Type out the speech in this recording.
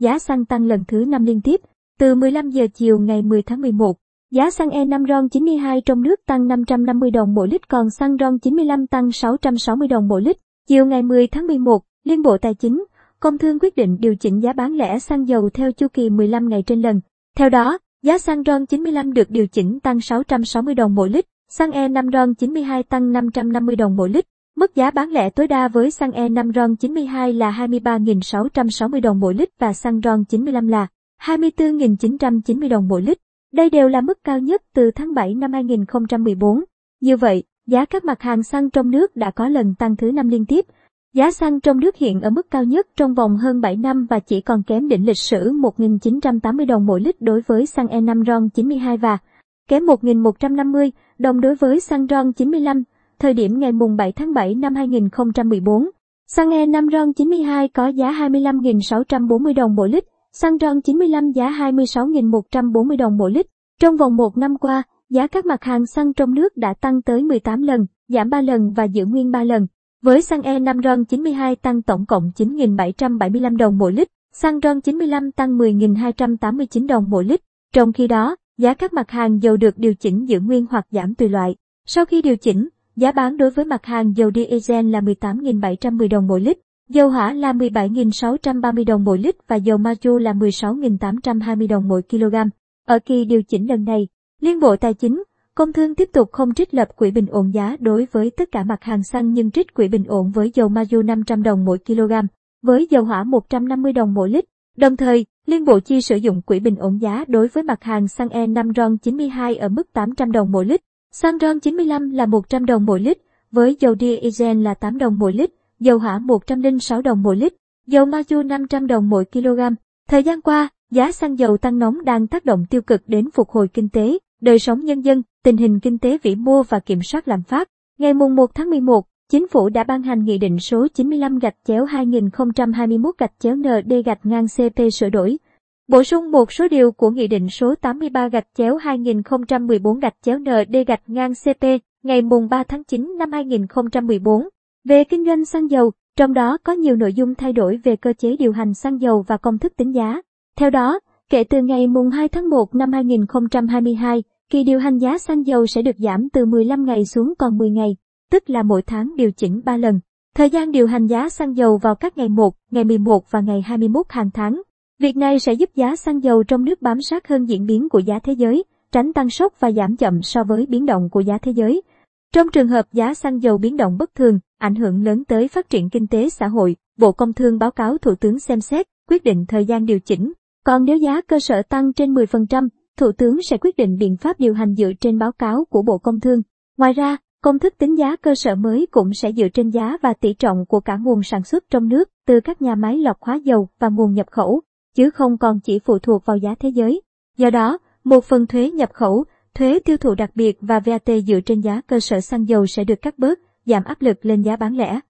giá xăng tăng lần thứ 5 liên tiếp. Từ 15 giờ chiều ngày 10 tháng 11, giá xăng E5 RON 92 trong nước tăng 550 đồng mỗi lít còn xăng RON 95 tăng 660 đồng mỗi lít. Chiều ngày 10 tháng 11, Liên Bộ Tài chính, Công Thương quyết định điều chỉnh giá bán lẻ xăng dầu theo chu kỳ 15 ngày trên lần. Theo đó, giá xăng RON 95 được điều chỉnh tăng 660 đồng mỗi lít, xăng E5 RON 92 tăng 550 đồng mỗi lít. Mức giá bán lẻ tối đa với xăng E5 RON 92 là 23.660 đồng mỗi lít và xăng RON 95 là 24.990 đồng mỗi lít. Đây đều là mức cao nhất từ tháng 7 năm 2014. Như vậy, giá các mặt hàng xăng trong nước đã có lần tăng thứ năm liên tiếp. Giá xăng trong nước hiện ở mức cao nhất trong vòng hơn 7 năm và chỉ còn kém đỉnh lịch sử 1.980 đồng mỗi lít đối với xăng E5 RON 92 và kém 1.150 đồng đối với xăng RON 95 thời điểm ngày mùng 7 tháng 7 năm 2014. Xăng E5 RON 92 có giá 25.640 đồng mỗi lít, xăng RON 95 giá 26.140 đồng mỗi lít. Trong vòng một năm qua, giá các mặt hàng xăng trong nước đã tăng tới 18 lần, giảm 3 lần và giữ nguyên 3 lần. Với xăng E5 RON 92 tăng tổng cộng 9.775 đồng mỗi lít, xăng RON 95 tăng 10.289 đồng mỗi lít. Trong khi đó, giá các mặt hàng dầu được điều chỉnh giữ nguyên hoặc giảm tùy loại. Sau khi điều chỉnh, Giá bán đối với mặt hàng dầu diesel là 18.710 đồng mỗi lít, dầu hỏa là 17.630 đồng mỗi lít và dầu ma chu là 16.820 đồng mỗi kg. Ở kỳ điều chỉnh lần này, Liên Bộ Tài chính, Công Thương tiếp tục không trích lập quỹ bình ổn giá đối với tất cả mặt hàng xăng nhưng trích quỹ bình ổn với dầu ma chu 500 đồng mỗi kg, với dầu hỏa 150 đồng mỗi lít. Đồng thời, Liên Bộ chi sử dụng quỹ bình ổn giá đối với mặt hàng xăng E5 RON 92 ở mức 800 đồng mỗi lít. Xăng RON 95 là 100 đồng mỗi lít, với dầu diesel là 8 đồng mỗi lít, dầu hỏa 106 đồng mỗi lít, dầu ma chu 500 đồng mỗi kg. Thời gian qua, giá xăng dầu tăng nóng đang tác động tiêu cực đến phục hồi kinh tế, đời sống nhân dân, tình hình kinh tế vĩ mô và kiểm soát lạm phát. Ngày mùng 1 tháng 11, Chính phủ đã ban hành Nghị định số 95 gạch chéo 2021 gạch chéo ND gạch ngang CP sửa đổi, Bổ sung một số điều của Nghị định số 83 gạch chéo 2014 gạch chéo ND gạch ngang CP ngày mùng 3 tháng 9 năm 2014 về kinh doanh xăng dầu, trong đó có nhiều nội dung thay đổi về cơ chế điều hành xăng dầu và công thức tính giá. Theo đó, kể từ ngày mùng 2 tháng 1 năm 2022, kỳ điều hành giá xăng dầu sẽ được giảm từ 15 ngày xuống còn 10 ngày, tức là mỗi tháng điều chỉnh 3 lần. Thời gian điều hành giá xăng dầu vào các ngày 1, ngày 11 và ngày 21 hàng tháng. Việc này sẽ giúp giá xăng dầu trong nước bám sát hơn diễn biến của giá thế giới, tránh tăng sốc và giảm chậm so với biến động của giá thế giới. Trong trường hợp giá xăng dầu biến động bất thường, ảnh hưởng lớn tới phát triển kinh tế xã hội, Bộ Công Thương báo cáo Thủ tướng xem xét, quyết định thời gian điều chỉnh. Còn nếu giá cơ sở tăng trên 10%, Thủ tướng sẽ quyết định biện pháp điều hành dựa trên báo cáo của Bộ Công Thương. Ngoài ra, công thức tính giá cơ sở mới cũng sẽ dựa trên giá và tỷ trọng của cả nguồn sản xuất trong nước, từ các nhà máy lọc hóa dầu và nguồn nhập khẩu chứ không còn chỉ phụ thuộc vào giá thế giới. Do đó, một phần thuế nhập khẩu, thuế tiêu thụ đặc biệt và VAT dựa trên giá cơ sở xăng dầu sẽ được cắt bớt, giảm áp lực lên giá bán lẻ.